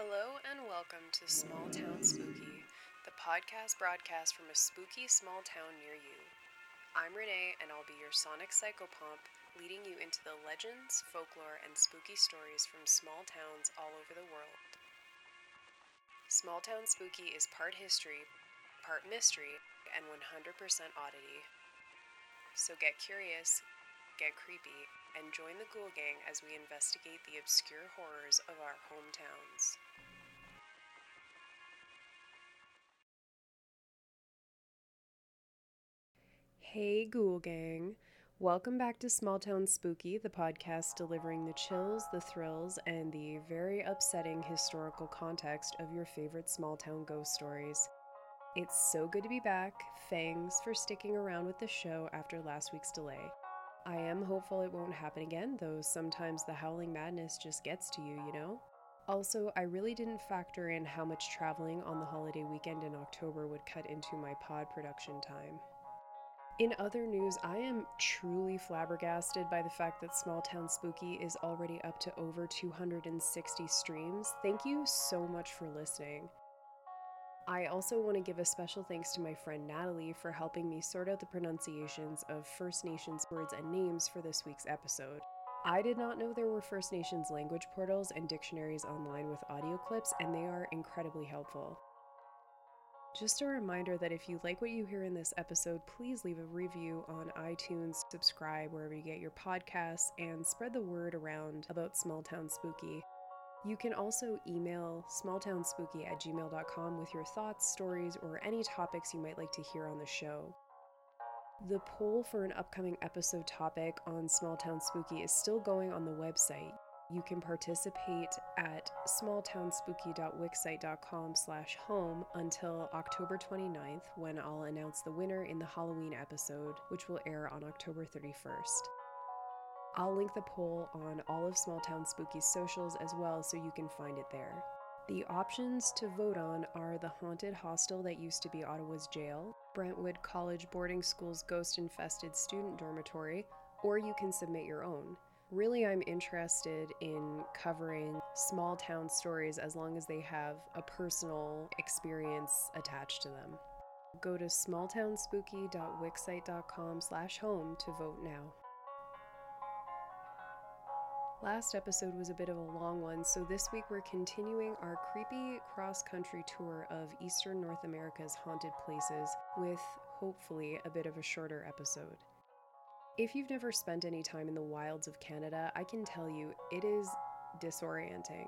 Hello and welcome to Small Town Spooky, the podcast broadcast from a spooky small town near you. I'm Renee and I'll be your sonic psychopomp, leading you into the legends, folklore, and spooky stories from small towns all over the world. Small Town Spooky is part history, part mystery, and 100% oddity. So get curious, get creepy, and join the Ghoul Gang as we investigate the obscure horrors of our hometowns. Hey, Ghoul Gang. Welcome back to Small Town Spooky, the podcast delivering the chills, the thrills, and the very upsetting historical context of your favorite small town ghost stories. It's so good to be back. Thanks for sticking around with the show after last week's delay. I am hopeful it won't happen again, though sometimes the howling madness just gets to you, you know? Also, I really didn't factor in how much traveling on the holiday weekend in October would cut into my pod production time. In other news, I am truly flabbergasted by the fact that Small Town Spooky is already up to over 260 streams. Thank you so much for listening. I also want to give a special thanks to my friend Natalie for helping me sort out the pronunciations of First Nations words and names for this week's episode. I did not know there were First Nations language portals and dictionaries online with audio clips, and they are incredibly helpful. Just a reminder that if you like what you hear in this episode, please leave a review on iTunes, subscribe wherever you get your podcasts, and spread the word around about Small Town Spooky. You can also email smalltownspooky at gmail.com with your thoughts, stories, or any topics you might like to hear on the show. The poll for an upcoming episode topic on Small Town Spooky is still going on the website. You can participate at smalltownspooky.wixsite.com slash home until October 29th when I'll announce the winner in the Halloween episode, which will air on October 31st. I'll link the poll on all of Small Town Spooky's socials as well so you can find it there. The options to vote on are the haunted hostel that used to be Ottawa's jail, Brentwood College Boarding School's ghost infested student dormitory, or you can submit your own. Really, I'm interested in covering small town stories as long as they have a personal experience attached to them. Go to smalltownspooky.wixsite.com slash home to vote now. Last episode was a bit of a long one, so this week we're continuing our creepy cross country tour of Eastern North America's haunted places with hopefully a bit of a shorter episode. If you've never spent any time in the wilds of Canada, I can tell you it is disorienting.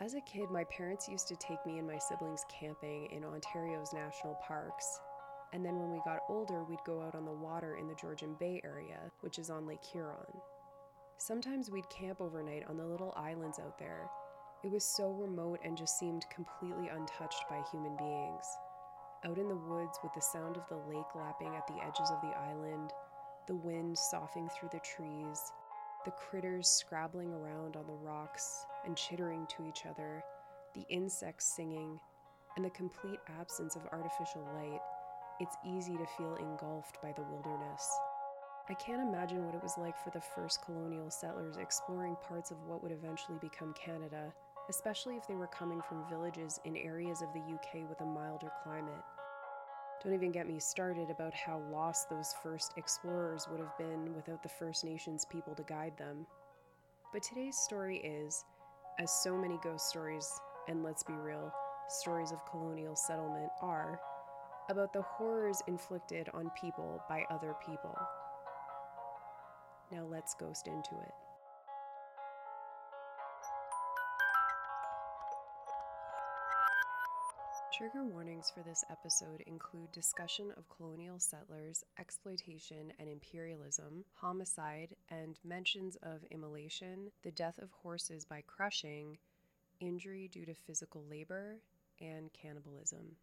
As a kid, my parents used to take me and my siblings camping in Ontario's national parks. And then when we got older, we'd go out on the water in the Georgian Bay area, which is on Lake Huron. Sometimes we'd camp overnight on the little islands out there. It was so remote and just seemed completely untouched by human beings. Out in the woods with the sound of the lake lapping at the edges of the island, the wind soughing through the trees, the critters scrabbling around on the rocks and chittering to each other, the insects singing, and the complete absence of artificial light, it's easy to feel engulfed by the wilderness. I can't imagine what it was like for the first colonial settlers exploring parts of what would eventually become Canada, especially if they were coming from villages in areas of the UK with a milder climate. Don't even get me started about how lost those first explorers would have been without the First Nations people to guide them. But today's story is, as so many ghost stories, and let's be real, stories of colonial settlement are, about the horrors inflicted on people by other people. Now let's ghost into it. Trigger warnings for this episode include discussion of colonial settlers, exploitation and imperialism, homicide, and mentions of immolation, the death of horses by crushing, injury due to physical labor, and cannibalism.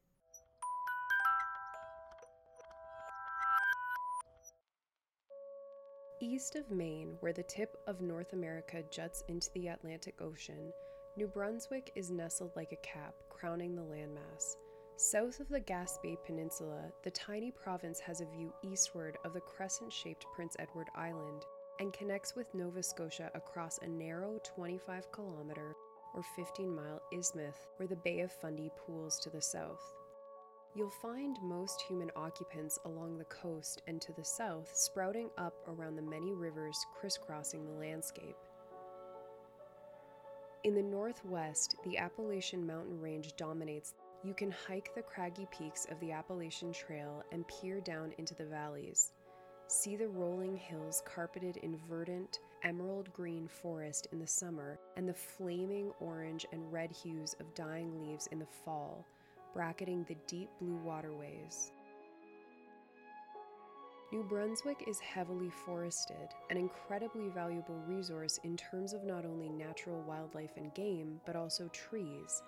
East of Maine, where the tip of North America juts into the Atlantic Ocean, New Brunswick is nestled like a cap, crowning the landmass. South of the Gaspé Peninsula, the tiny province has a view eastward of the crescent shaped Prince Edward Island and connects with Nova Scotia across a narrow 25 kilometer, or 15 mile isthmus where the Bay of Fundy pools to the south. You'll find most human occupants along the coast and to the south sprouting up around the many rivers crisscrossing the landscape. In the northwest, the Appalachian mountain range dominates. You can hike the craggy peaks of the Appalachian Trail and peer down into the valleys. See the rolling hills carpeted in verdant, emerald green forest in the summer and the flaming orange and red hues of dying leaves in the fall, bracketing the deep blue waterways. New Brunswick is heavily forested, an incredibly valuable resource in terms of not only natural wildlife and game, but also trees,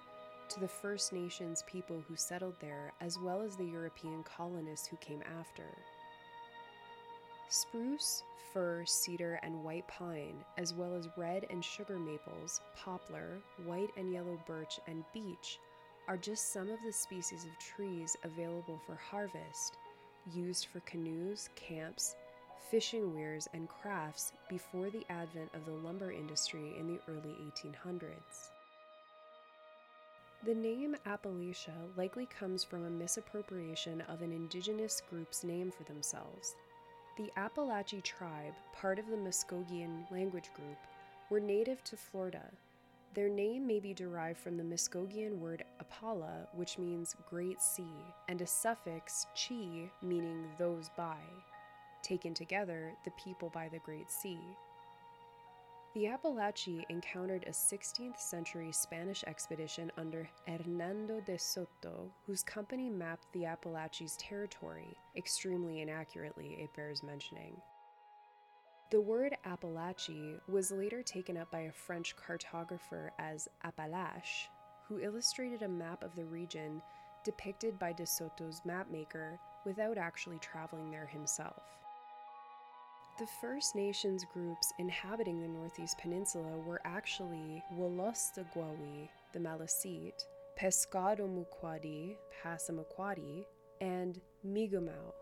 to the First Nations people who settled there, as well as the European colonists who came after. Spruce, fir, cedar, and white pine, as well as red and sugar maples, poplar, white and yellow birch, and beech, are just some of the species of trees available for harvest used for canoes, camps, fishing weirs, and crafts before the advent of the lumber industry in the early 1800s. The name Appalachia likely comes from a misappropriation of an indigenous group's name for themselves. The Appalachian tribe, part of the Muskogean language group, were native to Florida their name may be derived from the Muskogean word Apala, which means great sea, and a suffix chi, meaning those by. Taken together, the people by the great sea. The Apalachee encountered a 16th century Spanish expedition under Hernando de Soto, whose company mapped the Apalachee's territory, extremely inaccurately, it bears mentioning. The word Appalachie was later taken up by a French cartographer as Appalache, who illustrated a map of the region depicted by De Soto's mapmaker without actually traveling there himself. The First Nations groups inhabiting the Northeast Peninsula were actually Wolastoqiyik, the Maliseet, Peskotomuhkati, Passamaquoddy, and Mi'kmaq.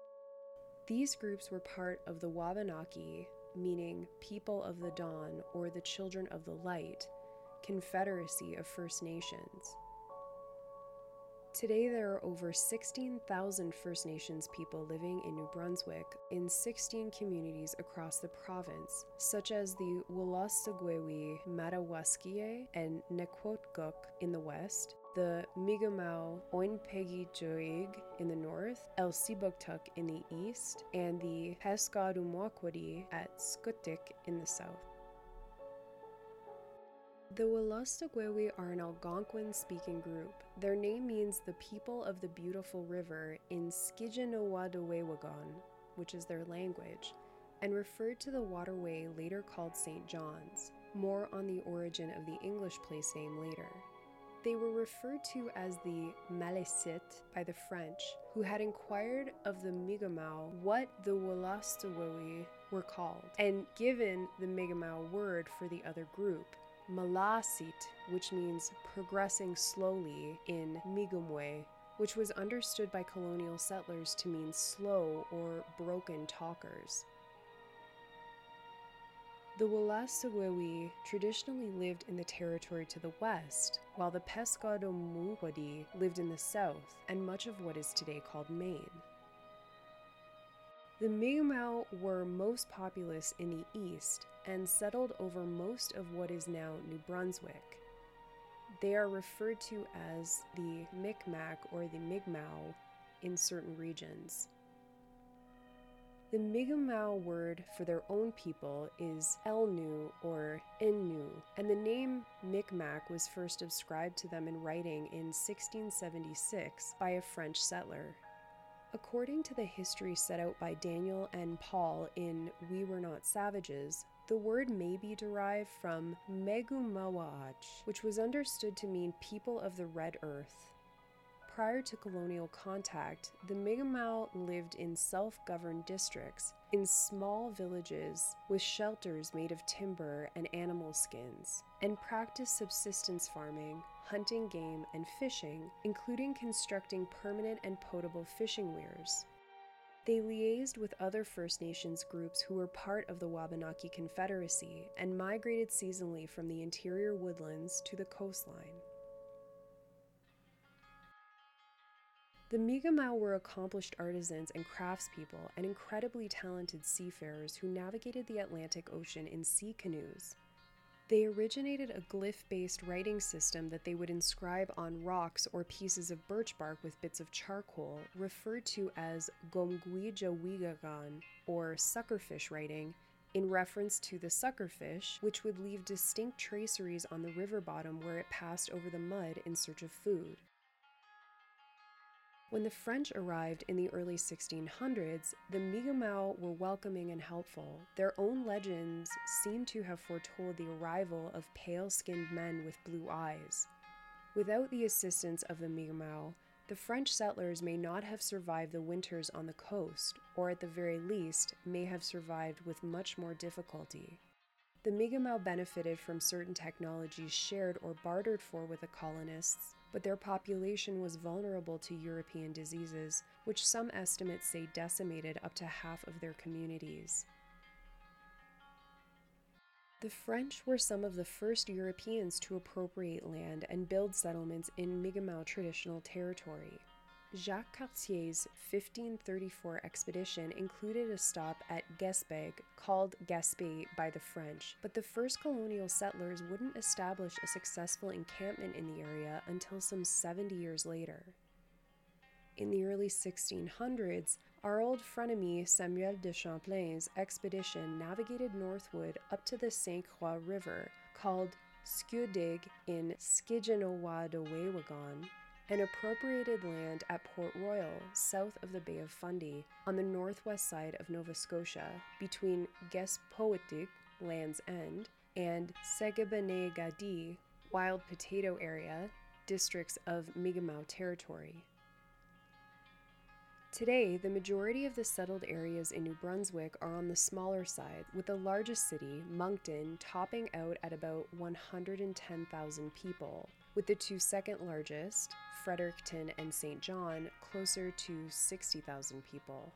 These groups were part of the Wabanaki, meaning people of the dawn or the children of the light, confederacy of First Nations. Today, there are over 16,000 First Nations people living in New Brunswick in 16 communities across the province, such as the Wolastoqiyik Madawaskiyeh and Neqotkuk in the west, the Mi'kmaq Oinpegi in the north, Elsipogtog in the east, and the Peskotomuhkati at Skutik in the south. The Wolastoqiyik are an Algonquin speaking group. Their name means the people of the beautiful river in Skijinawadewewagon, which is their language, and referred to the waterway later called St. John's. More on the origin of the English place name later. They were referred to as the Maliseet by the French, who had inquired of the Mi'kmaq what the Wolastoqiyik were called, and given the Mi'kmaq word for the other group, Malasit, which means progressing slowly in Mi'kmaq, which was understood by colonial settlers to mean slow or broken talkers. The Wolastoqiyik traditionally lived in the territory to the west, while the Peskotomuhkati lived in the south and much of what is today called Maine. The Mi'kmaq were most populous in the east and settled over most of what is now New Brunswick. They are referred to as the Micmac or the Mi'kmaq in certain regions. The Mi'kmaq word for their own people is Elnu or Innu, and the name Micmac was first ascribed to them in writing in 1676 by a French settler. According to the history set out by Daniel N. Paul in We Were Not Savages, the word may be derived from Megumawach, which was understood to mean people of the red earth. Prior to colonial contact, the Mi'kmaq lived in self governed districts in small villages with shelters made of timber and animal skins, and practiced subsistence farming, hunting game, and fishing, including constructing permanent and potable fishing weirs. They liaised with other First Nations groups who were part of the Wabanaki Confederacy and migrated seasonally from the interior woodlands to the coastline. The Mi'kmaq were accomplished artisans and craftspeople and incredibly talented seafarers who navigated the Atlantic Ocean in sea canoes. They originated a glyph based writing system that they would inscribe on rocks or pieces of birch bark with bits of charcoal, referred to as Gomgwijawigagan, or suckerfish writing, in reference to the suckerfish, which would leave distinct traceries on the river bottom where it passed over the mud in search of food. When the French arrived in the early 1600s, the Mi'kmaq were welcoming and helpful. Their own legends seem to have foretold the arrival of pale skinned men with blue eyes. Without the assistance of the Mi'kmaq, the French settlers may not have survived the winters on the coast, or at the very least, may have survived with much more difficulty. The Mi'kmaq benefited from certain technologies shared or bartered for with the colonists, but their population was vulnerable to European diseases, which some estimates say decimated up to half of their communities. The French were some of the first Europeans to appropriate land and build settlements in Mi'kmaq traditional territory. Jacques Cartier's 1534 expedition included a stop at Gaspé, called Gaspé by the French, but the first colonial settlers wouldn't establish a successful encampment in the area until some 70 years later. In the early 1600s, our old frenemy Samuel de Champlain's expedition navigated northward up to the St. Croix River, called Skiodig in Skigenowadowagan, and appropriated land at Port Royal, south of the Bay of Fundy, on the northwest side of Nova Scotia, between Gespoetic, Land's End, and Segabenegadi, Wild Potato Area, districts of Mi'kmaq territory. Today, the majority of the settled areas in New Brunswick are on the smaller side, with the largest city, Moncton, topping out at about 110,000 people, with the two second largest, Fredericton and St. John, closer to 60,000 people.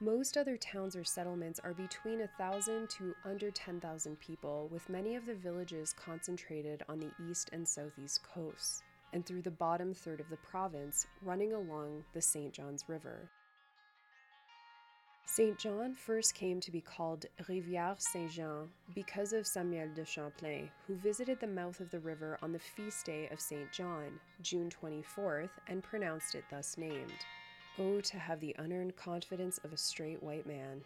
Most other towns or settlements are between 1,000 to under 10,000 people, with many of the villages concentrated on the east and southeast coasts, and through the bottom third of the province, running along the St. John's River. St. John first came to be called Rivière Saint Jean because of Samuel de Champlain, who visited the mouth of the river on the feast day of St. John, June 24th, and pronounced it thus named. Oh, to have the unearned confidence of a straight white man.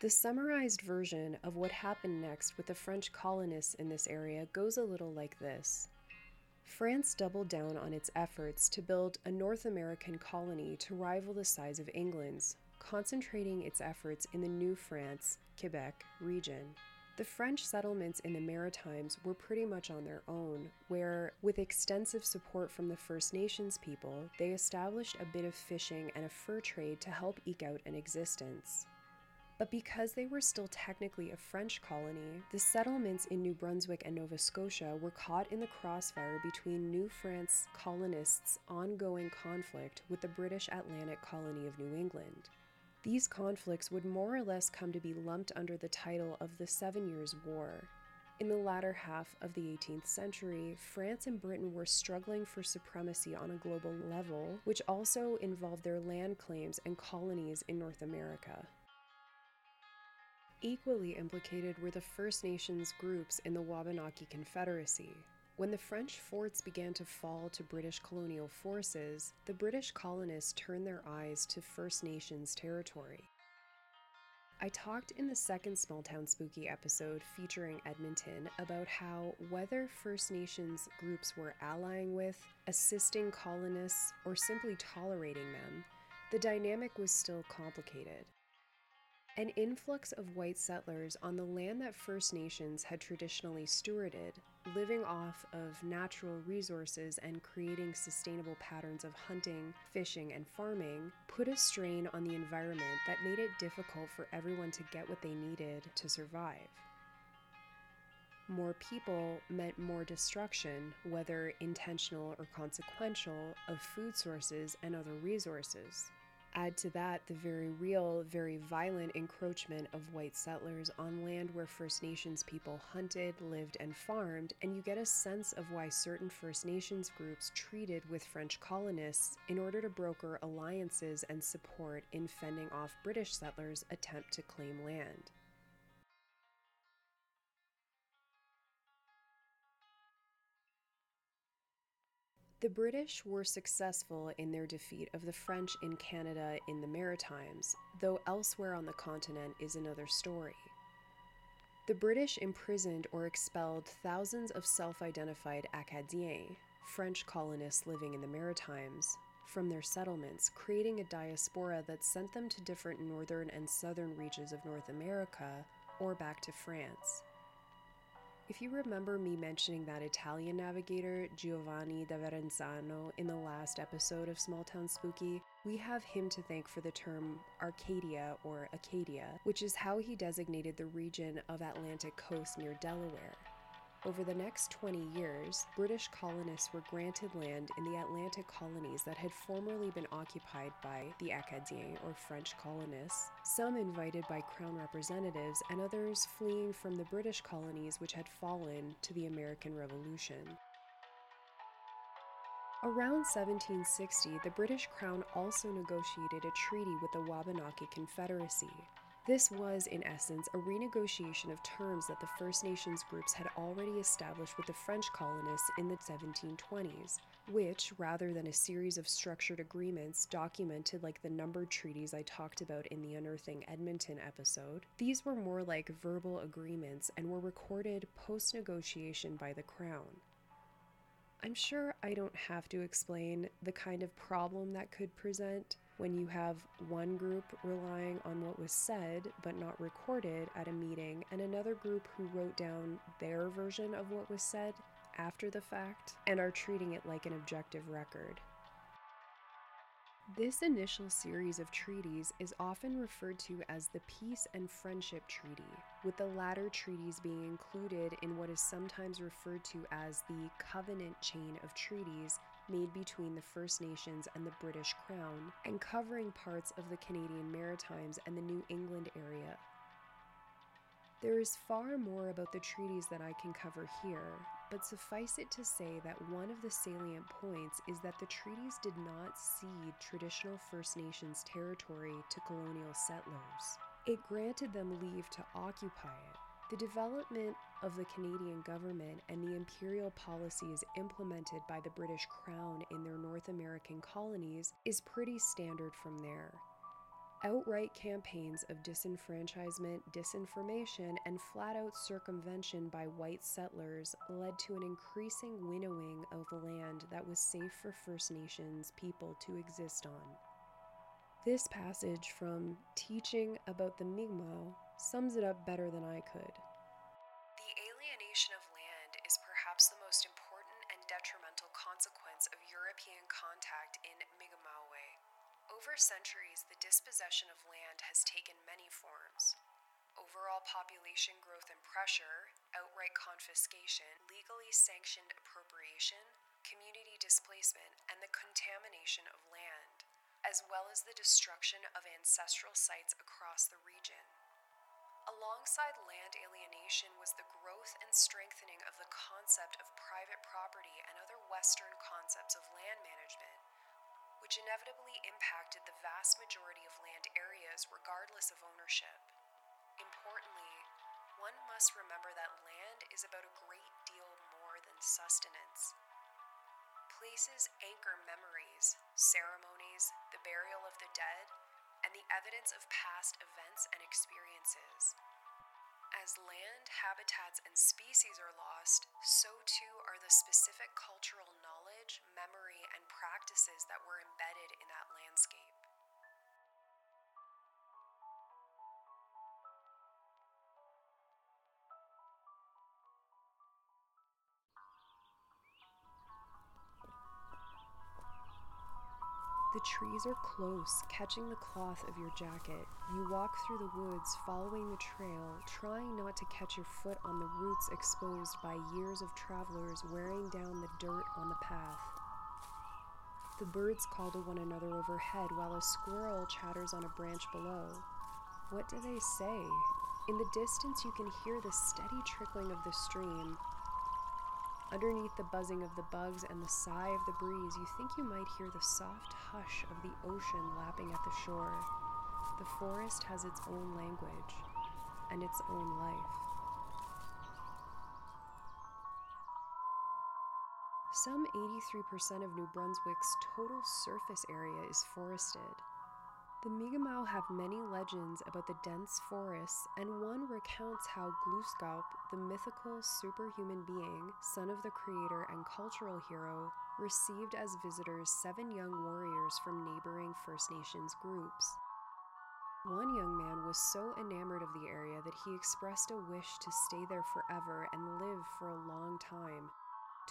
The summarized version of what happened next with the French colonists in this area goes a little like this. France doubled down on its efforts to build a North American colony to rival the size of England's, concentrating its efforts in the New France, Quebec region. The French settlements in the Maritimes were pretty much on their own, where, with extensive support from the First Nations people, they established a bit of fishing and a fur trade to help eke out an existence. But because they were still technically a French colony, the settlements in New Brunswick and Nova Scotia were caught in the crossfire between New France colonists' ongoing conflict with the British Atlantic colony of New England. These conflicts would more or less come to be lumped under the title of the Seven Years' War. In the latter half of the 18th century, France and Britain were struggling for supremacy on a global level, which also involved their land claims and colonies in North America. Equally implicated were the First Nations groups in the Wabanaki Confederacy, when the French forts began to fall to British colonial forces, the British colonists turned their eyes to First Nations territory. I talked in the second Small Town Spooky episode featuring Edmonton about how whether First Nations groups were allying with, assisting colonists, or simply tolerating them, the dynamic was still complicated. An influx of white settlers on the land that First Nations had traditionally stewarded living off of natural resources and creating sustainable patterns of hunting, fishing, and farming put a strain on the environment that made it difficult for everyone to get what they needed to survive. More people meant more destruction, whether intentional or consequential, of food sources and other resources. Add to that the very real, very violent encroachment of white settlers on land where First Nations people hunted, lived, and farmed, and you get a sense of why certain First Nations groups treated with French colonists in order to broker alliances and support in fending off British settlers' attempt to claim land. The British were successful in their defeat of the French in Canada in the Maritimes, though elsewhere on the continent is another story. The British imprisoned or expelled thousands of self identified Acadiens, French colonists living in the Maritimes, from their settlements, creating a diaspora that sent them to different northern and southern reaches of North America or back to France. If you remember me mentioning that Italian navigator Giovanni da Verrazzano in the last episode of Small Town Spooky, we have him to thank for the term Arcadia or Acadia, which is how he designated the region of Atlantic coast near Delaware. Over the next 20 years, British colonists were granted land in the Atlantic colonies that had formerly been occupied by the Acadiens or French colonists, some invited by crown representatives and others fleeing from the British colonies which had fallen to the American Revolution. Around 1760, the British Crown also negotiated a treaty with the Wabanaki Confederacy, this was, in essence, a renegotiation of terms that the First Nations groups had already established with the French colonists in the 1720s, which, rather than a series of structured agreements documented like the numbered treaties I talked about in the Unearthing Edmonton episode, these were more like verbal agreements and were recorded post negotiation by the Crown. I'm sure I don't have to explain the kind of problem that could present when you have one group relying on what was said but not recorded at a meeting, and another group who wrote down their version of what was said after the fact and are treating it like an objective record. This initial series of treaties is often referred to as the Peace and Friendship Treaty, with the latter treaties being included in what is sometimes referred to as the Covenant Chain of Treaties made between the First Nations and the British Crown, and covering parts of the Canadian Maritimes and the New England area. There is far more about the treaties that I can cover here, but suffice it to say that one of the salient points is that the treaties did not cede traditional First Nations territory to colonial settlers. It granted them leave to occupy it, the development of the Canadian government and the imperial policies implemented by the British Crown in their North American colonies is pretty standard from there. Outright campaigns of disenfranchisement, disinformation, and flat out circumvention by white settlers led to an increasing winnowing of land that was safe for First Nations people to exist on. This passage from Teaching About the Mi'kmaq sums it up better than I could. Sanctioned appropriation, community displacement, and the contamination of land, as well as the destruction of ancestral sites across the region. Alongside land alienation was the growth and strengthening of the concept of private property and other Western concepts of land management, which inevitably impacted the vast majority of land areas regardless of ownership. Importantly, one must remember that land is about a great deal sustenance. Places anchor memories, ceremonies, the burial of the dead, and the evidence of past events and experiences. As land, habitats, and species are lost, so too are the specific cultural Are close, catching the cloth of your jacket. You walk through the woods, following the trail, trying not to catch your foot on the roots exposed by years of travelers wearing down the dirt on the path. The birds call to one another overhead while a squirrel chatters on a branch below. What do they say? In the distance, you can hear the steady trickling of the stream. Underneath the buzzing of the bugs and the sigh of the breeze, you think you might hear the soft hush of the ocean lapping at the shore. The forest has its own language and its own life. Some 83% of New Brunswick's total surface area is forested. The Mi'kmaq have many legends about the dense forests, and one recounts how Glooskap, the mythical superhuman being, son of the creator and cultural hero, received as visitors seven young warriors from neighboring First Nations groups. One young man was so enamored of the area that he expressed a wish to stay there forever and live for a long time,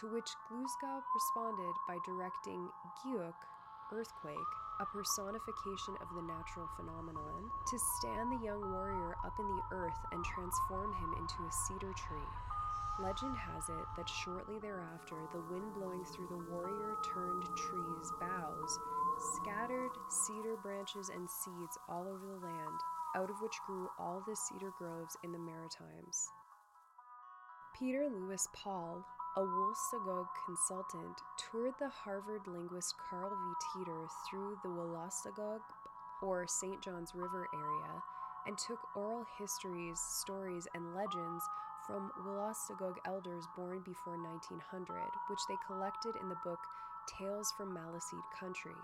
to which Glooskap responded by directing Giuk, earthquake, a personification of the natural phenomenon, to stand the young warrior up in the earth and transform him into a cedar tree. Legend has it that shortly thereafter, the wind blowing through the warrior turned tree's boughs scattered cedar branches and seeds all over the land, out of which grew all the cedar groves in the Maritimes. Peter Lewis Paul, a Woolsagog consultant, toured the Harvard linguist Karl V. Teeter through the Woolosagog or St. John's River area and took oral histories, stories, and legends from Woolosagog elders born before 1900, which they collected in the book Tales from Maliseet Country.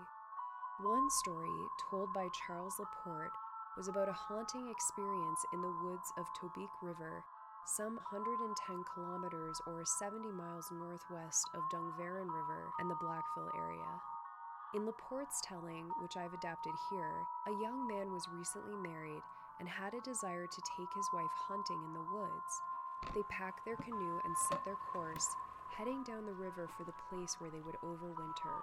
One story, told by Charles Laporte, was about a haunting experience in the woods of Tobique River some 110 kilometers or 70 miles northwest of Dungarvon River and the Blackville area. In Laporte's telling, which I've adapted here, a young man was recently married and had a desire to take his wife hunting in the woods. They packed their canoe and set their course, heading down the river for the place where they would overwinter.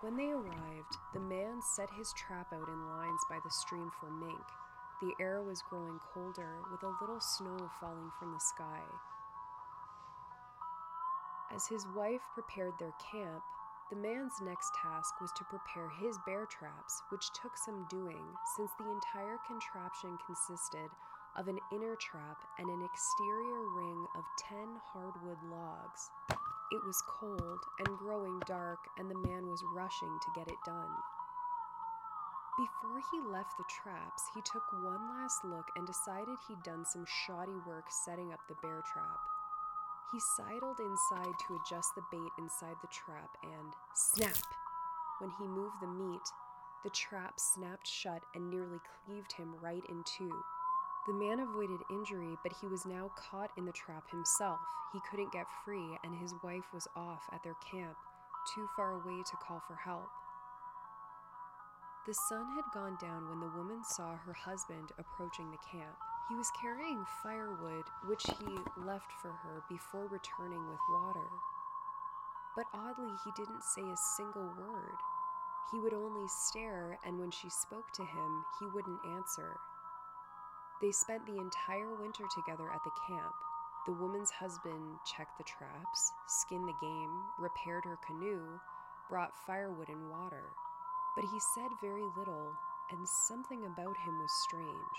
When they arrived, the man set his trap out in lines by the stream for mink, the air was growing colder, with a little snow falling from the sky. As his wife prepared their camp, the man's next task was to prepare his bear traps, which took some doing, since the entire contraption consisted of an inner trap and an exterior ring of 10 hardwood logs. It was cold and growing dark, and the man was rushing to get it done. Before he left the traps, he took one last look and decided he'd done some shoddy work setting up the bear trap. He sidled inside to adjust the bait inside the trap and snap! When he moved the meat, the trap snapped shut and nearly cleaved him right in two. The man avoided injury, but he was now caught in the trap himself. He couldn't get free, and his wife was off at their camp, too far away to call for help. The sun had gone down when the woman saw her husband approaching the camp. He was carrying firewood, which he left for her before returning with water. But oddly, he didn't say a single word. He would only stare, and when she spoke to him, he wouldn't answer. They spent the entire winter together at the camp. The woman's husband checked the traps, skinned the game, repaired her canoe, brought firewood and water but he said very little, and something about him was strange.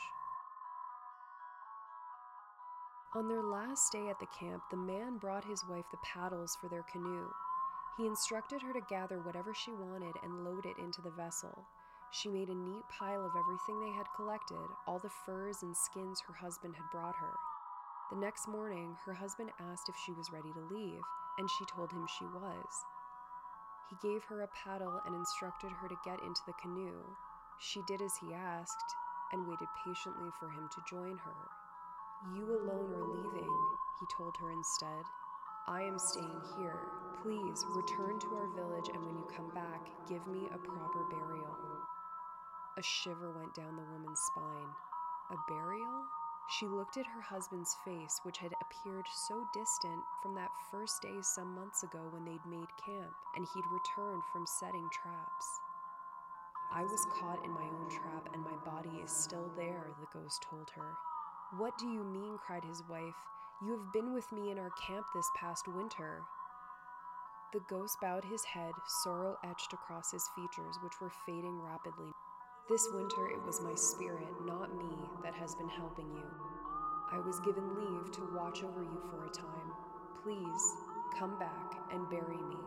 On their last day at the camp, the man brought his wife the paddles for their canoe. He instructed her to gather whatever she wanted and load it into the vessel. She made a neat pile of everything they had collected, all the furs and skins her husband had brought her. The next morning, her husband asked if she was ready to leave, and she told him she was. He gave her a paddle and instructed her to get into the canoe. She did as he asked and waited patiently for him to join her. You alone are leaving, he told her instead. I am staying here. Please return to our village, and when you come back, give me a proper burial. A shiver went down the woman's spine. A burial? She looked at her husband's face, which had appeared so distant from that first day some months ago when they'd made camp and he'd returned from setting traps. I was caught in my own trap and my body is still there, the ghost told her. What do you mean? cried his wife. You have been with me in our camp this past winter. The ghost bowed his head, sorrow etched across his features, which were fading rapidly. This winter it was my spirit, not me, that has been helping you. I was given leave to watch over you for a time. Please, come back and bury me.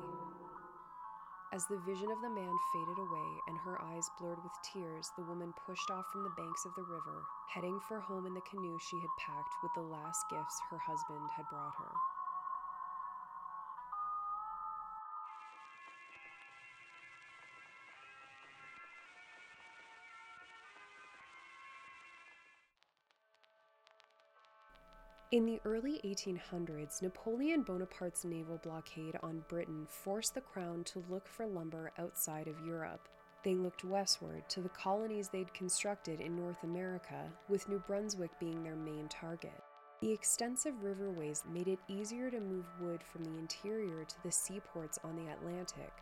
As the vision of the man faded away and her eyes blurred with tears, the woman pushed off from the banks of the river, heading for home in the canoe she had packed with the last gifts her husband had brought her. In the early 1800s, Napoleon Bonaparte's naval blockade on Britain forced the crown to look for lumber outside of Europe. They looked westward to the colonies they'd constructed in North America, with New Brunswick being their main target. The extensive riverways made it easier to move wood from the interior to the seaports on the Atlantic,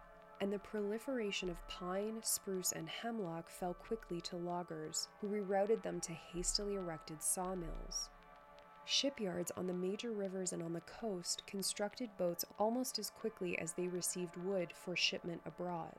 and the proliferation of pine, spruce, and hemlock fell quickly to loggers, who rerouted them to hastily erected sawmills. Shipyards on the major rivers and on the coast constructed boats almost as quickly as they received wood for shipment abroad.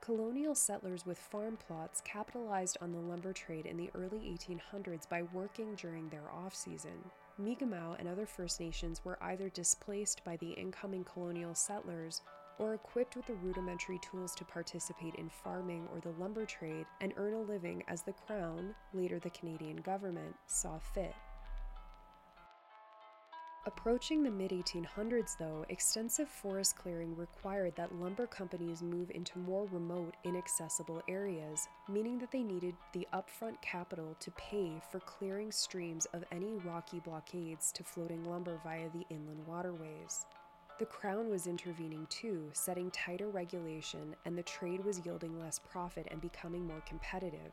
Colonial settlers with farm plots capitalized on the lumber trade in the early 1800s by working during their off season. Mi'kmaq and other First Nations were either displaced by the incoming colonial settlers or equipped with the rudimentary tools to participate in farming or the lumber trade and earn a living as the Crown, later the Canadian government, saw fit. Approaching the mid 1800s, though, extensive forest clearing required that lumber companies move into more remote, inaccessible areas, meaning that they needed the upfront capital to pay for clearing streams of any rocky blockades to floating lumber via the inland waterways. The Crown was intervening too, setting tighter regulation, and the trade was yielding less profit and becoming more competitive.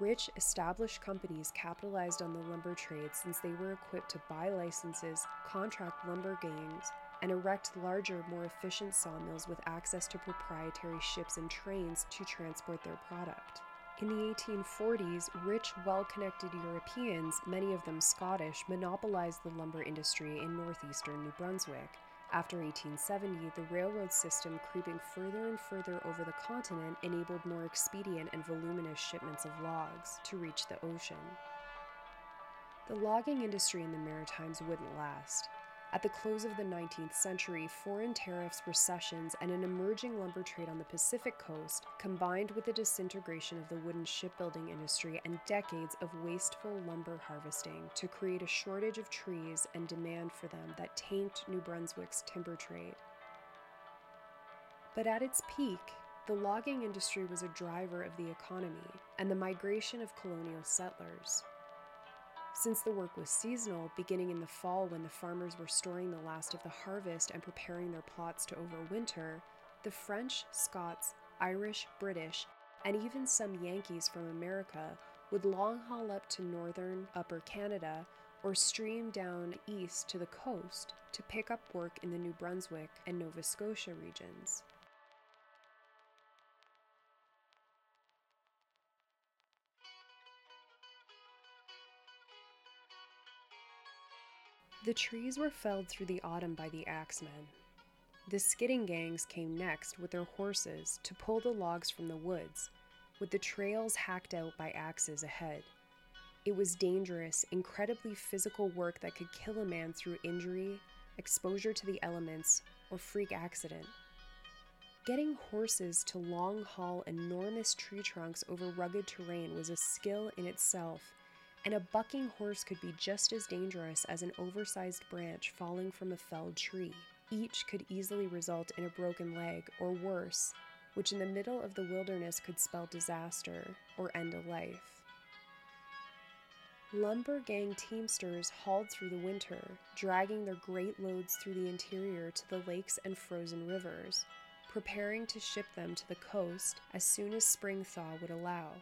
Rich, established companies capitalized on the lumber trade since they were equipped to buy licenses, contract lumber gangs, and erect larger, more efficient sawmills with access to proprietary ships and trains to transport their product. In the 1840s, rich, well connected Europeans, many of them Scottish, monopolized the lumber industry in northeastern New Brunswick after 1870, the railroad system creeping further and further over the continent enabled more expedient and voluminous shipments of logs to reach the ocean. The logging industry in the Maritimes wouldn't last. At the close of the 19th century, foreign tariffs, recessions, and an emerging lumber trade on the Pacific coast, combined with the disintegration of the wooden shipbuilding industry and decades of wasteful lumber harvesting, to create a shortage of trees and demand for them that tanked New Brunswick's timber trade. But at its peak, the logging industry was a driver of the economy and the migration of colonial settlers. Since the work was seasonal, beginning in the fall when the farmers were storing the last of the harvest and preparing their plots to overwinter, the French, Scots, Irish, British, and even some Yankees from America would long haul up to northern Upper Canada or stream down east to the coast to pick up work in the New Brunswick and Nova Scotia regions. The trees were felled through the autumn by the axemen. The skidding gangs came next with their horses to pull the logs from the woods, with the trails hacked out by axes ahead. It was dangerous, incredibly physical work that could kill a man through injury, exposure to the elements, or freak accident. Getting horses to long haul enormous tree trunks over rugged terrain was a skill in itself and a bucking horse could be just as dangerous as an oversized branch falling from a felled tree. Each could easily result in a broken leg, or worse, which in the middle of the wilderness could spell disaster or end a life. Lumber gang teamsters hauled through the winter, dragging their great loads through the interior to the lakes and frozen rivers, preparing to ship them to the coast as soon as spring thaw would allow.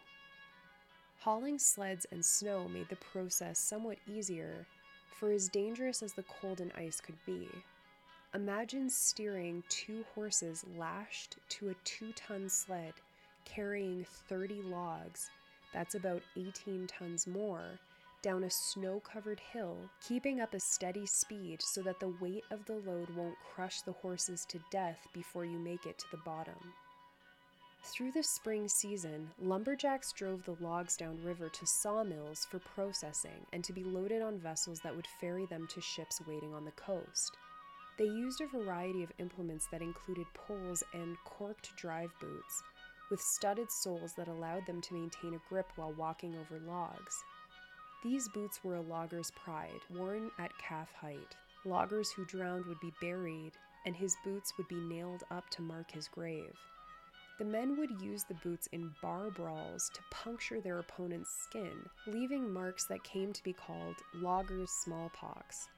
Hauling sleds and snow made the process somewhat easier, for as dangerous as the cold and ice could be. Imagine steering two horses lashed to a two ton sled carrying 30 logs, that's about 18 tons more, down a snow covered hill, keeping up a steady speed so that the weight of the load won't crush the horses to death before you make it to the bottom. Through the spring season, lumberjacks drove the logs downriver to sawmills for processing and to be loaded on vessels that would ferry them to ships waiting on the coast. They used a variety of implements that included poles and corked drive boots, with studded soles that allowed them to maintain a grip while walking over logs. These boots were a logger's pride, worn at calf height. Loggers who drowned would be buried, and his boots would be nailed up to mark his grave. The men would use the boots in bar brawls to puncture their opponent's skin, leaving marks that came to be called loggers' smallpox.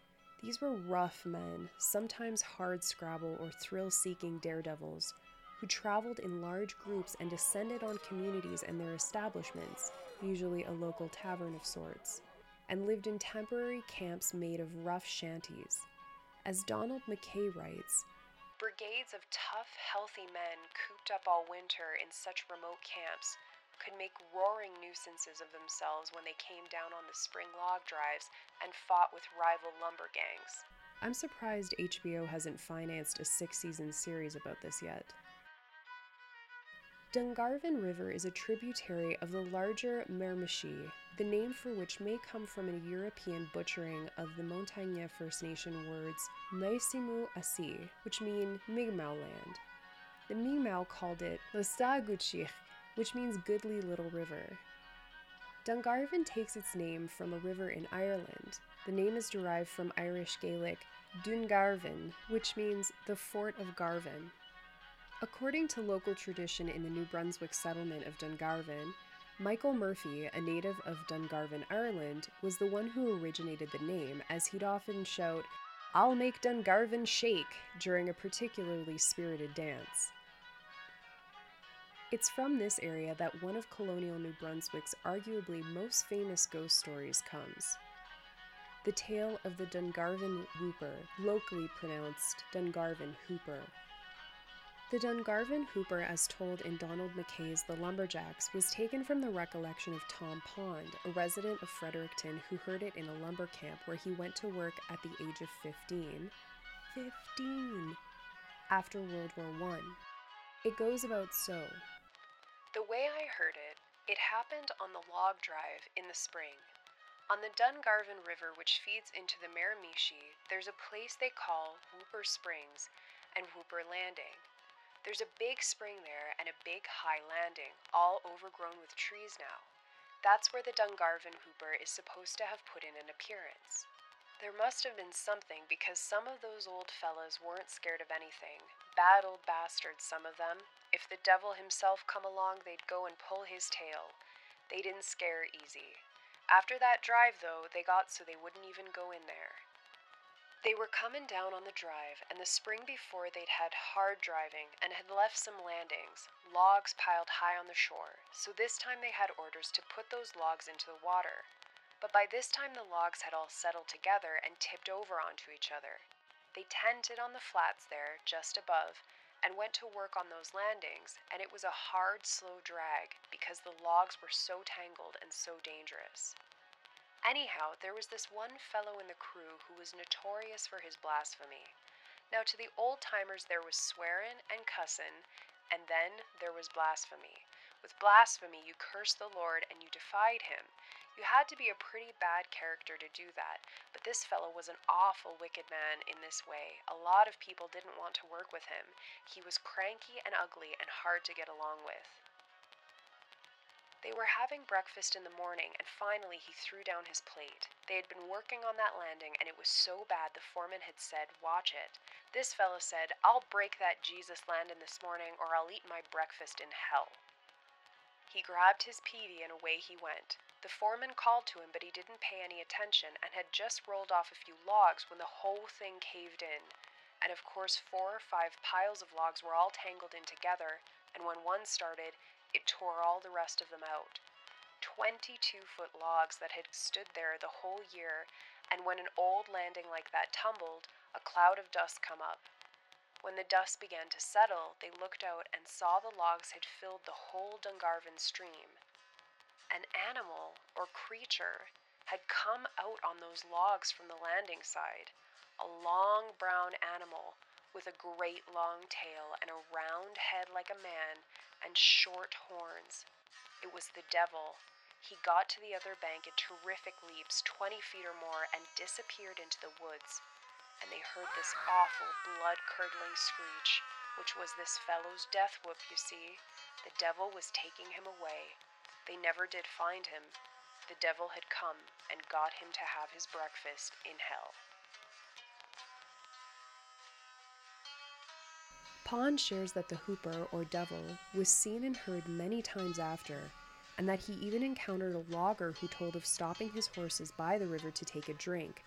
These were rough men, sometimes hard scrabble or thrill seeking daredevils, who traveled in large groups and descended on communities and their establishments, usually a local tavern of sorts, and lived in temporary camps made of rough shanties. As Donald MacKay writes, Brigades of tough, healthy men cooped up all winter in such remote camps could make roaring nuisances of themselves when they came down on the spring log drives and fought with rival lumber gangs. I'm surprised HBO hasn't financed a six season series about this yet. Dungarvon River is a tributary of the larger Miramichi, the name for which may come from a European butchering of the Montagnais First Nation words Maisimu Asi, which mean Mi'kmaq land. The Mi'kmaq called it Lostaguchich, which means goodly little river. Dungarvon takes its name from a river in Ireland. The name is derived from Irish Gaelic Dungarvan, which means the fort of Garvan. According to local tradition in the New Brunswick settlement of Dungarvon, Michael Murphy, a native of Dungarvan, Ireland, was the one who originated the name, as he'd often shout, I'll make Dungarvon shake during a particularly spirited dance. It's from this area that one of colonial New Brunswick's arguably most famous ghost stories comes. The tale of the Dungarvon Whooper, locally pronounced Dungarvon Hooper. The Dungarvon Hooper, as told in Donald MacKay's The Lumberjacks, was taken from the recollection of Tom Pond, a resident of Fredericton who heard it in a lumber camp where he went to work at the age of 15. 15! After World War I. It goes about so. The way I heard it, it happened on the log drive in the spring. On the Dungarvon River, which feeds into the Miramichi, there's a place they call Whooper Springs and Whooper Landing. There's a big spring there and a big high landing, all overgrown with trees now. That's where the Dungarvon Hooper is supposed to have put in an appearance. There must have been something because some of those old fellows weren't scared of anything. Bad old bastards, some of them. If the devil himself come along, they'd go and pull his tail. They didn't scare easy. After that drive, though, they got so they wouldn't even go in there. They were coming down on the drive, and the spring before they'd had hard driving and had left some landings, logs piled high on the shore, so this time they had orders to put those logs into the water. But by this time the logs had all settled together and tipped over onto each other. They tented on the flats there, just above, and went to work on those landings, and it was a hard, slow drag because the logs were so tangled and so dangerous. Anyhow, there was this one fellow in the crew who was notorious for his blasphemy. Now, to the old timers, there was swearin' and cussin', and then there was blasphemy. With blasphemy, you cursed the Lord and you defied him. You had to be a pretty bad character to do that, but this fellow was an awful wicked man in this way. A lot of people didn't want to work with him. He was cranky and ugly and hard to get along with. They were having breakfast in the morning, and finally he threw down his plate. They had been working on that landing, and it was so bad the foreman had said, Watch it. This fellow said, I'll break that Jesus landing this morning, or I'll eat my breakfast in hell. He grabbed his peavey and away he went. The foreman called to him, but he didn't pay any attention and had just rolled off a few logs when the whole thing caved in. And of course, four or five piles of logs were all tangled in together, and when one started, it tore all the rest of them out. Twenty two foot logs that had stood there the whole year, and when an old landing like that tumbled, a cloud of dust come up. When the dust began to settle, they looked out and saw the logs had filled the whole Dungarvon stream. An animal or creature had come out on those logs from the landing side. A long brown animal with a great long tail and a round head like a man and short horns. It was the devil. He got to the other bank in terrific leaps, 20 feet or more, and disappeared into the woods. And they heard this awful, blood curdling screech, which was this fellow's death whoop, you see. The devil was taking him away. They never did find him. The devil had come and got him to have his breakfast in hell. Pond shares that the Hooper, or devil, was seen and heard many times after, and that he even encountered a logger who told of stopping his horses by the river to take a drink.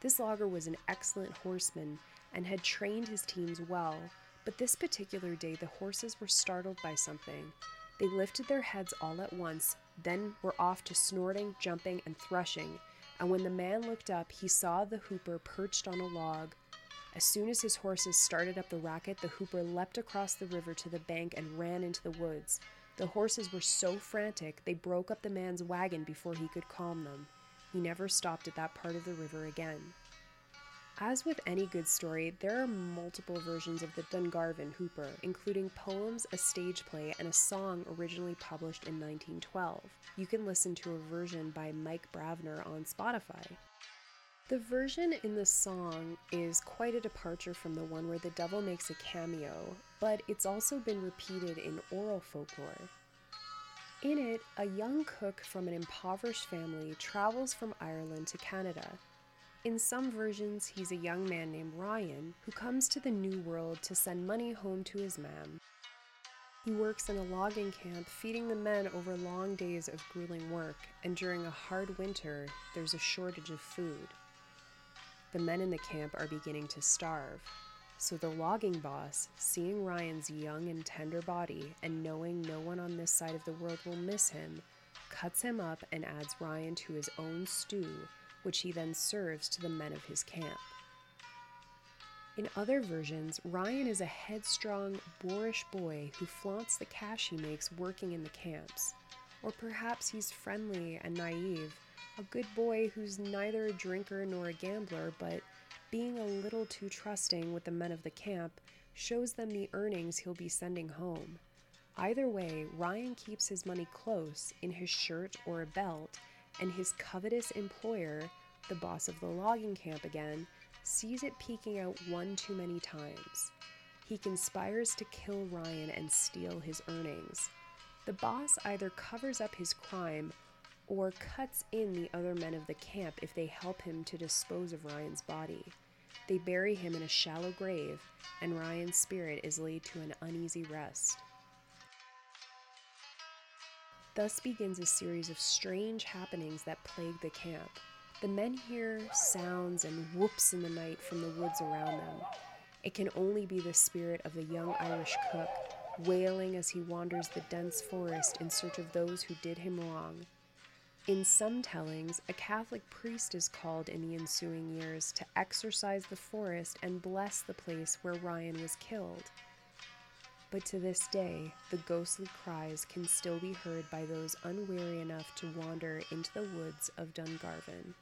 This logger was an excellent horseman and had trained his teams well, but this particular day the horses were startled by something. They lifted their heads all at once, then were off to snorting, jumping, and threshing, and when the man looked up, he saw the Hooper perched on a log. As soon as his horses started up the racket, the Hooper leapt across the river to the bank and ran into the woods. The horses were so frantic they broke up the man's wagon before he could calm them. He never stopped at that part of the river again. As with any good story, there are multiple versions of the Dungarvon Hooper, including poems, a stage play, and a song originally published in 1912. You can listen to a version by Mike Bravner on Spotify. The version in the song is quite a departure from the one where the devil makes a cameo, but it's also been repeated in oral folklore. In it, a young cook from an impoverished family travels from Ireland to Canada in some versions, he's a young man named Ryan who comes to the New World to send money home to his mam. He works in a logging camp, feeding the men over long days of grueling work, and during a hard winter, there's a shortage of food. The men in the camp are beginning to starve, so the logging boss, seeing Ryan's young and tender body and knowing no one on this side of the world will miss him, cuts him up and adds Ryan to his own stew which he then serves to the men of his camp. In other versions, Ryan is a headstrong, boorish boy who flaunts the cash he makes working in the camps. Or perhaps he's friendly and naive, a good boy who's neither a drinker nor a gambler, but being a little too trusting with the men of the camp shows them the earnings he'll be sending home. Either way, Ryan keeps his money close in his shirt or a belt and his covetous employer, the boss of the logging camp again, sees it peeking out one too many times. He conspires to kill Ryan and steal his earnings. The boss either covers up his crime or cuts in the other men of the camp if they help him to dispose of Ryan's body. They bury him in a shallow grave, and Ryan's spirit is laid to an uneasy rest. Thus begins a series of strange happenings that plague the camp. The men hear sounds and whoops in the night from the woods around them. It can only be the spirit of the young Irish cook, wailing as he wanders the dense forest in search of those who did him wrong. In some tellings, a Catholic priest is called in the ensuing years to exorcise the forest and bless the place where Ryan was killed but to this day, the ghostly cries can still be heard by those unwary enough to wander into the woods of Dungarvon.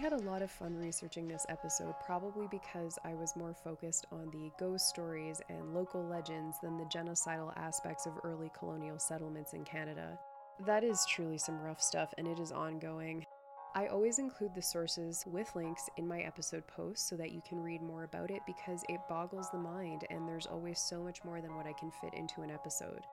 Had a lot of fun researching this episode, probably because I was more focused on the ghost stories and local legends than the genocidal aspects of early colonial settlements in Canada. That is truly some rough stuff, and it is ongoing. I always include the sources with links in my episode posts so that you can read more about it because it boggles the mind, and there's always so much more than what I can fit into an episode.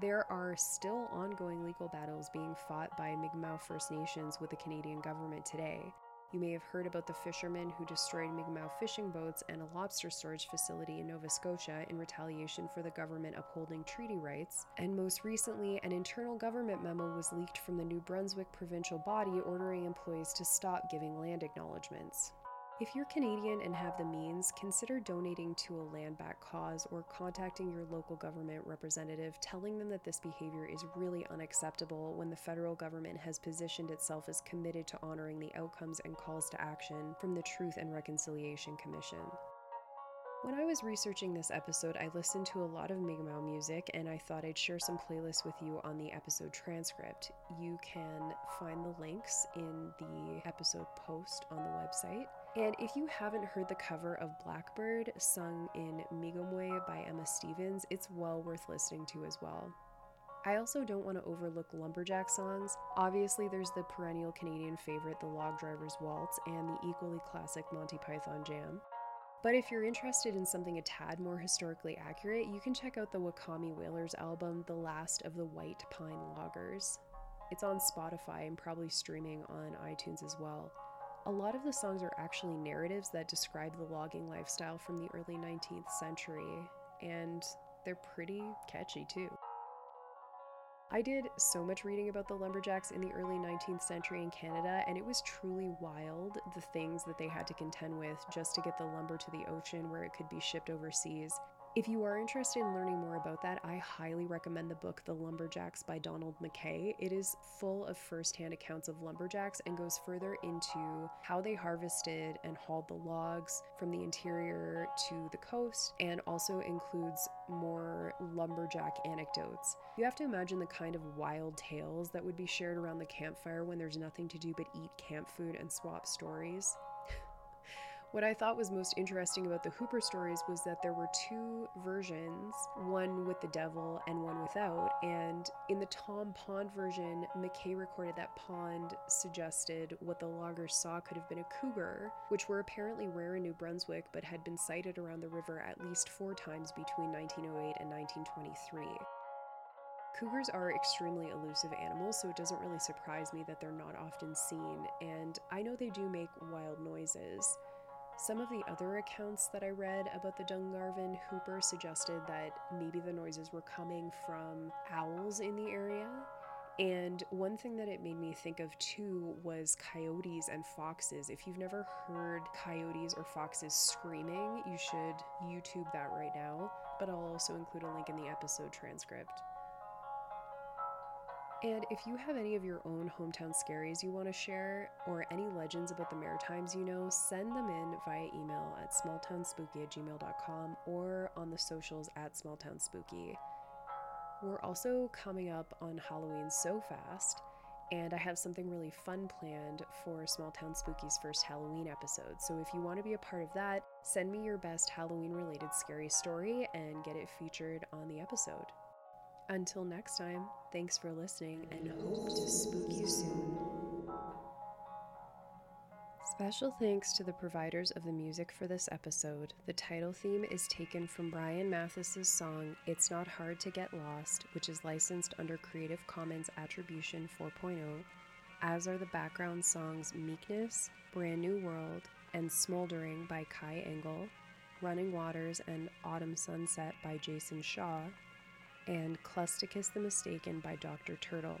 There are still ongoing legal battles being fought by Mi'kmaq First Nations with the Canadian government today. You may have heard about the fishermen who destroyed Mi'kmaq fishing boats and a lobster storage facility in Nova Scotia in retaliation for the government upholding treaty rights. And most recently, an internal government memo was leaked from the New Brunswick provincial body ordering employees to stop giving land acknowledgements. If you're Canadian and have the means, consider donating to a land back cause or contacting your local government representative telling them that this behavior is really unacceptable when the federal government has positioned itself as committed to honoring the outcomes and calls to action from the Truth and Reconciliation Commission. When I was researching this episode, I listened to a lot of Mi'kmaq music and I thought I'd share some playlists with you on the episode transcript. You can find the links in the episode post on the website. And if you haven't heard the cover of Blackbird sung in Mi'kmaq by Emma Stevens, it's well worth listening to as well. I also don't want to overlook lumberjack songs. Obviously, there's the perennial Canadian favorite, The Log Driver's Waltz, and the equally classic Monty Python Jam. But if you're interested in something a tad more historically accurate, you can check out the Wakami Wailers album, The Last of the White Pine Loggers. It's on Spotify and probably streaming on iTunes as well. A lot of the songs are actually narratives that describe the logging lifestyle from the early 19th century, and they're pretty catchy too. I did so much reading about the lumberjacks in the early 19th century in Canada, and it was truly wild the things that they had to contend with just to get the lumber to the ocean where it could be shipped overseas. If you are interested in learning more about that, I highly recommend the book The Lumberjacks by Donald MacKay. It is full of firsthand accounts of lumberjacks and goes further into how they harvested and hauled the logs from the interior to the coast and also includes more lumberjack anecdotes. You have to imagine the kind of wild tales that would be shared around the campfire when there's nothing to do but eat camp food and swap stories. What I thought was most interesting about the Hooper stories was that there were two versions, one with the devil and one without. And in the Tom Pond version, MacKay recorded that Pond suggested what the loggers saw could have been a cougar, which were apparently rare in New Brunswick but had been sighted around the river at least four times between 1908 and 1923. Cougars are extremely elusive animals, so it doesn't really surprise me that they're not often seen, and I know they do make wild noises. Some of the other accounts that I read about the Dungarvon Hooper suggested that maybe the noises were coming from owls in the area. And one thing that it made me think of too was coyotes and foxes. If you've never heard coyotes or foxes screaming, you should YouTube that right now. But I'll also include a link in the episode transcript. And if you have any of your own hometown scaries you want to share, or any legends about the Maritimes you know, send them in via email at smalltownspooky at gmail.com or on the socials at smalltownspooky. We're also coming up on Halloween so fast, and I have something really fun planned for Small Town Spooky's first Halloween episode. So if you want to be a part of that, send me your best Halloween related scary story and get it featured on the episode. Until next time, thanks for listening and hope to spook you soon. Special thanks to the providers of the music for this episode. The title theme is taken from Brian Mathis's song It's Not Hard to Get Lost, which is licensed under Creative Commons Attribution 4.0, as are the background songs Meekness, Brand New World, and Smoldering by Kai Engel, Running Waters and Autumn Sunset by Jason Shaw, and Clusticus the Mistaken by Dr. Turtle.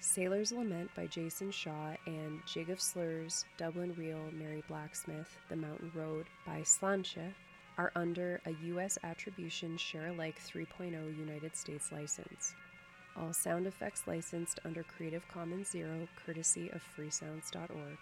Sailor's Lament by Jason Shaw and Jig of Slurs, Dublin Reel, Mary Blacksmith, The Mountain Road by Slainte are under a U.S. Attribution Share Alike 3.0 United States license. All sound effects licensed under Creative Commons Zero, courtesy of freesounds.org.